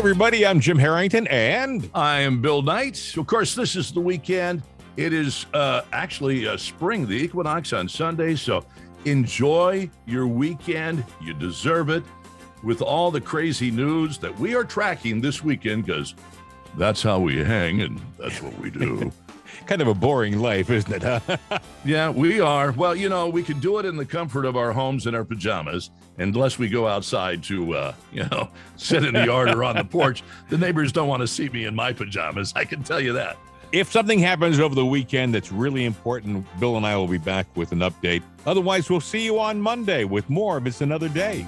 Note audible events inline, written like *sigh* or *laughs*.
everybody. I'm Jim Harrington, and I am Bill Knight. Of course, this is the weekend. It is uh, actually uh, spring, the equinox on Sunday. So enjoy your weekend. You deserve it with all the crazy news that we are tracking this weekend because that's how we hang and that's what we do. *laughs* kind of a boring life, isn't it? Huh? *laughs* yeah, we are. Well, you know, we can do it in the comfort of our homes in our pajamas unless we go outside to, uh, *laughs* you know, sit in the yard or on the porch. The neighbors don't want to see me in my pajamas. I can tell you that. If something happens over the weekend that's really important, Bill and I will be back with an update. Otherwise, we'll see you on Monday with more of It's Another Day.